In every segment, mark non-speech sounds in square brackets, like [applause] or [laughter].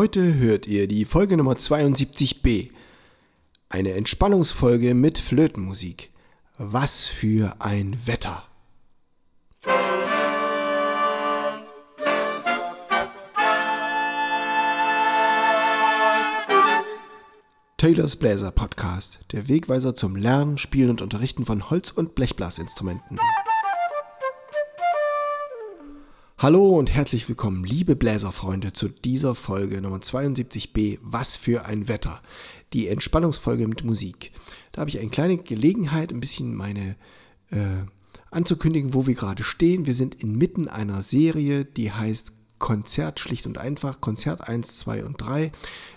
Heute hört ihr die Folge Nummer 72b. Eine Entspannungsfolge mit Flötenmusik. Was für ein Wetter! Taylors Bläser Podcast, der Wegweiser zum Lernen, Spielen und Unterrichten von Holz- und Blechblasinstrumenten. Hallo und herzlich willkommen, liebe Bläserfreunde, zu dieser Folge Nummer 72b Was für ein Wetter, die Entspannungsfolge mit Musik. Da habe ich eine kleine Gelegenheit, ein bisschen meine äh, anzukündigen, wo wir gerade stehen. Wir sind inmitten einer Serie, die heißt Konzert schlicht und einfach, Konzert 1, 2 und 3.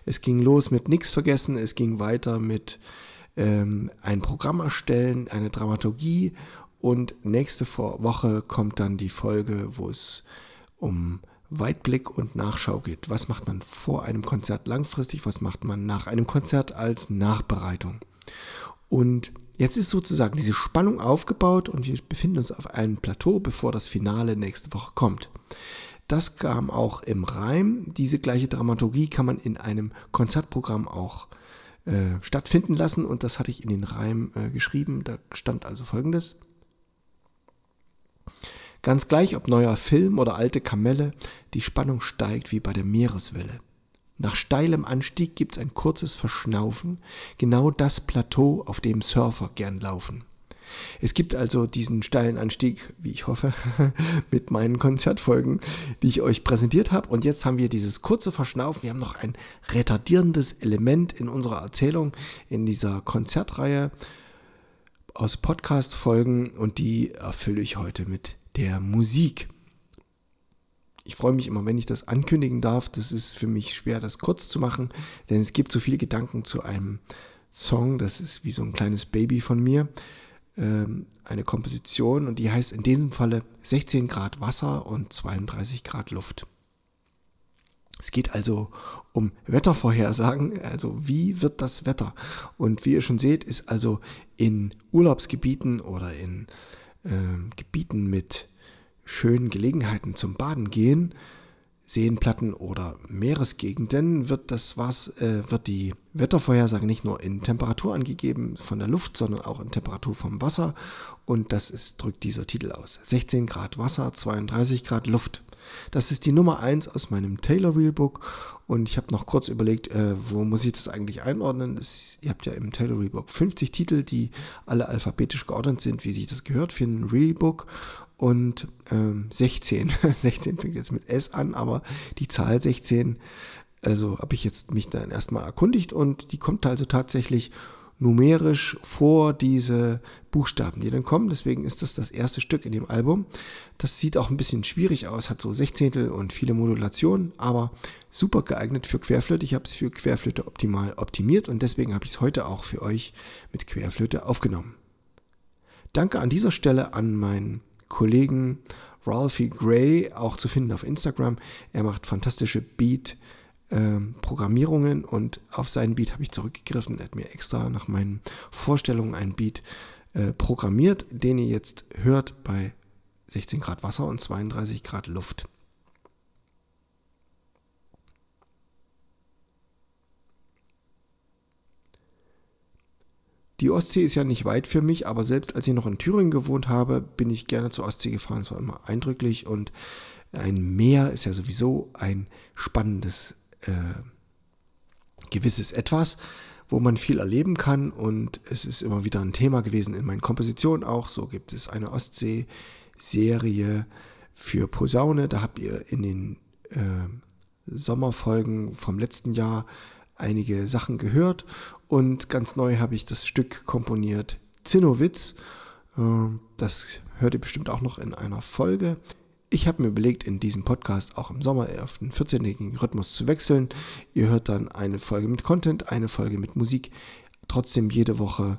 Es ging los mit nichts vergessen, es ging weiter mit ähm, ein Programm erstellen, eine Dramaturgie und nächste Woche kommt dann die Folge, wo es um Weitblick und Nachschau geht. Was macht man vor einem Konzert langfristig? Was macht man nach einem Konzert als Nachbereitung? Und jetzt ist sozusagen diese Spannung aufgebaut und wir befinden uns auf einem Plateau, bevor das Finale nächste Woche kommt. Das kam auch im Reim. Diese gleiche Dramaturgie kann man in einem Konzertprogramm auch äh, stattfinden lassen und das hatte ich in den Reim äh, geschrieben. Da stand also folgendes. Ganz gleich, ob neuer Film oder alte Kamelle, die Spannung steigt wie bei der Meereswelle. Nach steilem Anstieg gibt's ein kurzes Verschnaufen, genau das Plateau, auf dem Surfer gern laufen. Es gibt also diesen steilen Anstieg, wie ich hoffe, [laughs] mit meinen Konzertfolgen, die ich euch präsentiert habe. Und jetzt haben wir dieses kurze Verschnaufen. Wir haben noch ein retardierendes Element in unserer Erzählung, in dieser Konzertreihe aus Podcast-Folgen und die erfülle ich heute mit der Musik. Ich freue mich immer, wenn ich das ankündigen darf. Das ist für mich schwer, das kurz zu machen, denn es gibt so viele Gedanken zu einem Song. Das ist wie so ein kleines Baby von mir. Ähm, eine Komposition und die heißt in diesem Falle 16 Grad Wasser und 32 Grad Luft. Es geht also um Wettervorhersagen, also wie wird das Wetter? Und wie ihr schon seht, ist also in Urlaubsgebieten oder in äh, Gebieten mit schönen Gelegenheiten zum Baden gehen, Seenplatten oder Meeresgegenden wird das was äh, wird die Wettervorhersage nicht nur in Temperatur angegeben von der Luft, sondern auch in Temperatur vom Wasser und das ist, drückt dieser Titel aus. 16 Grad Wasser, 32 Grad Luft. Das ist die Nummer 1 aus meinem Taylor Real Book und ich habe noch kurz überlegt, äh, wo muss ich das eigentlich einordnen? Das, ihr habt ja im Taylor Real Book 50 Titel, die alle alphabetisch geordnet sind, wie sich das gehört für ein Real Book und ähm, 16. 16 [laughs] fängt jetzt mit S an, aber die Zahl 16, also habe ich jetzt mich dann erstmal erkundigt und die kommt also tatsächlich numerisch vor diese Buchstaben, die dann kommen. Deswegen ist das das erste Stück in dem Album. Das sieht auch ein bisschen schwierig aus, hat so Sechzehntel und viele Modulationen, aber super geeignet für Querflöte. Ich habe es für Querflöte optimal optimiert und deswegen habe ich es heute auch für euch mit Querflöte aufgenommen. Danke an dieser Stelle an meinen Kollegen Ralphie Gray, auch zu finden auf Instagram. Er macht fantastische Beat- ähm, Programmierungen und auf seinen Beat habe ich zurückgegriffen. Er hat mir extra nach meinen Vorstellungen einen Beat äh, programmiert, den ihr jetzt hört bei 16 Grad Wasser und 32 Grad Luft. Die Ostsee ist ja nicht weit für mich, aber selbst als ich noch in Thüringen gewohnt habe, bin ich gerne zur Ostsee gefahren. Es war immer eindrücklich und ein Meer ist ja sowieso ein spannendes äh, gewisses Etwas, wo man viel erleben kann und es ist immer wieder ein Thema gewesen in meinen Kompositionen auch. So gibt es eine Ostsee-Serie für Posaune. Da habt ihr in den äh, Sommerfolgen vom letzten Jahr einige Sachen gehört und ganz neu habe ich das Stück komponiert Zinnowitz. Äh, das hört ihr bestimmt auch noch in einer Folge. Ich habe mir überlegt, in diesem Podcast auch im Sommer auf den 14-tägigen Rhythmus zu wechseln. Ihr hört dann eine Folge mit Content, eine Folge mit Musik. Trotzdem jede Woche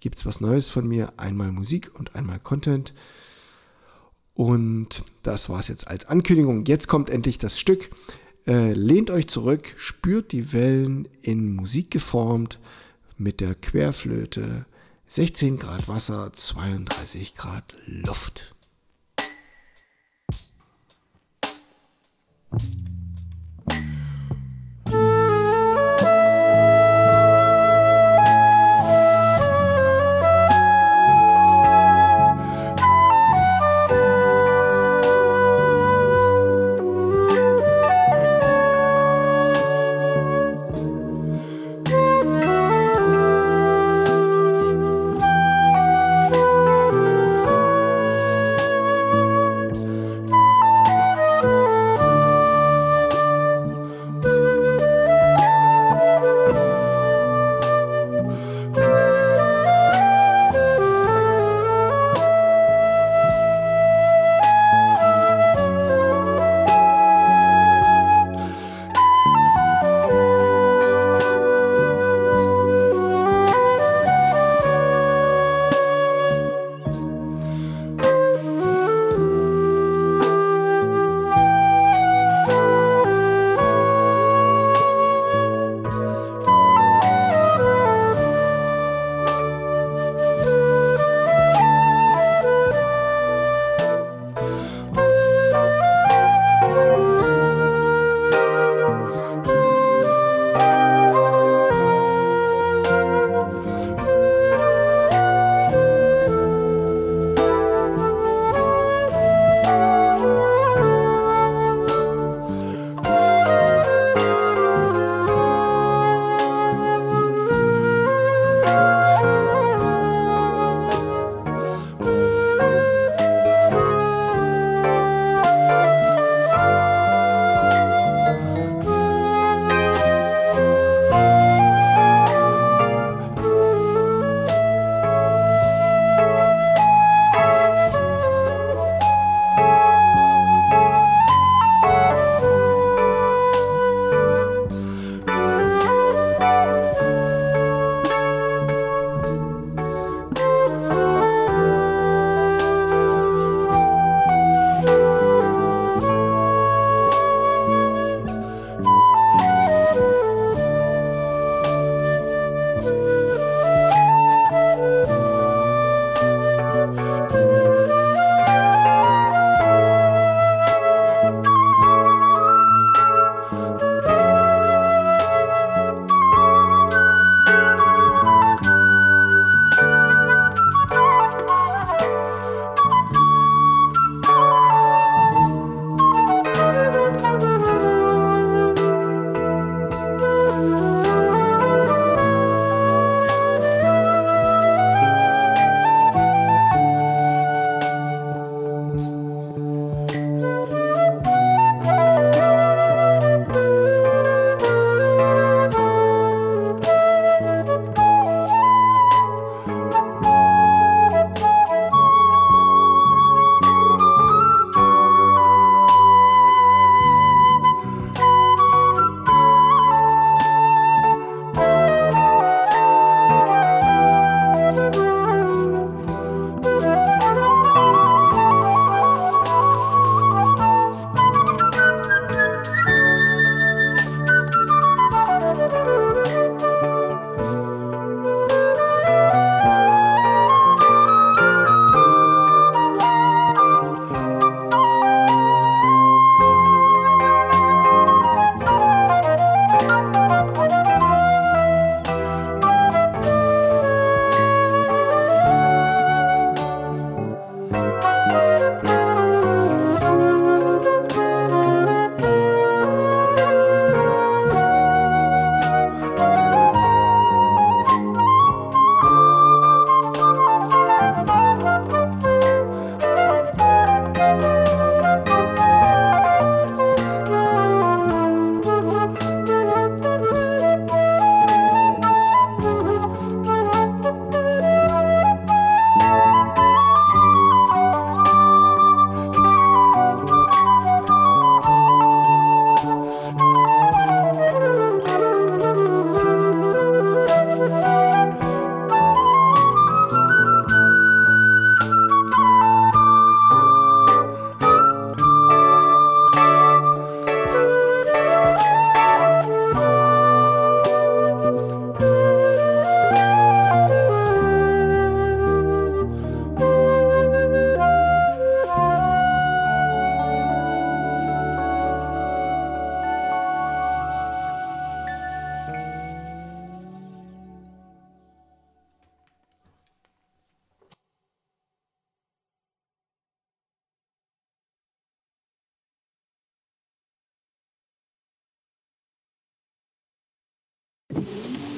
gibt es was Neues von mir. Einmal Musik und einmal Content. Und das war es jetzt als Ankündigung. Jetzt kommt endlich das Stück. Äh, lehnt euch zurück, spürt die Wellen in Musik geformt mit der Querflöte. 16 Grad Wasser, 32 Grad Luft. Musik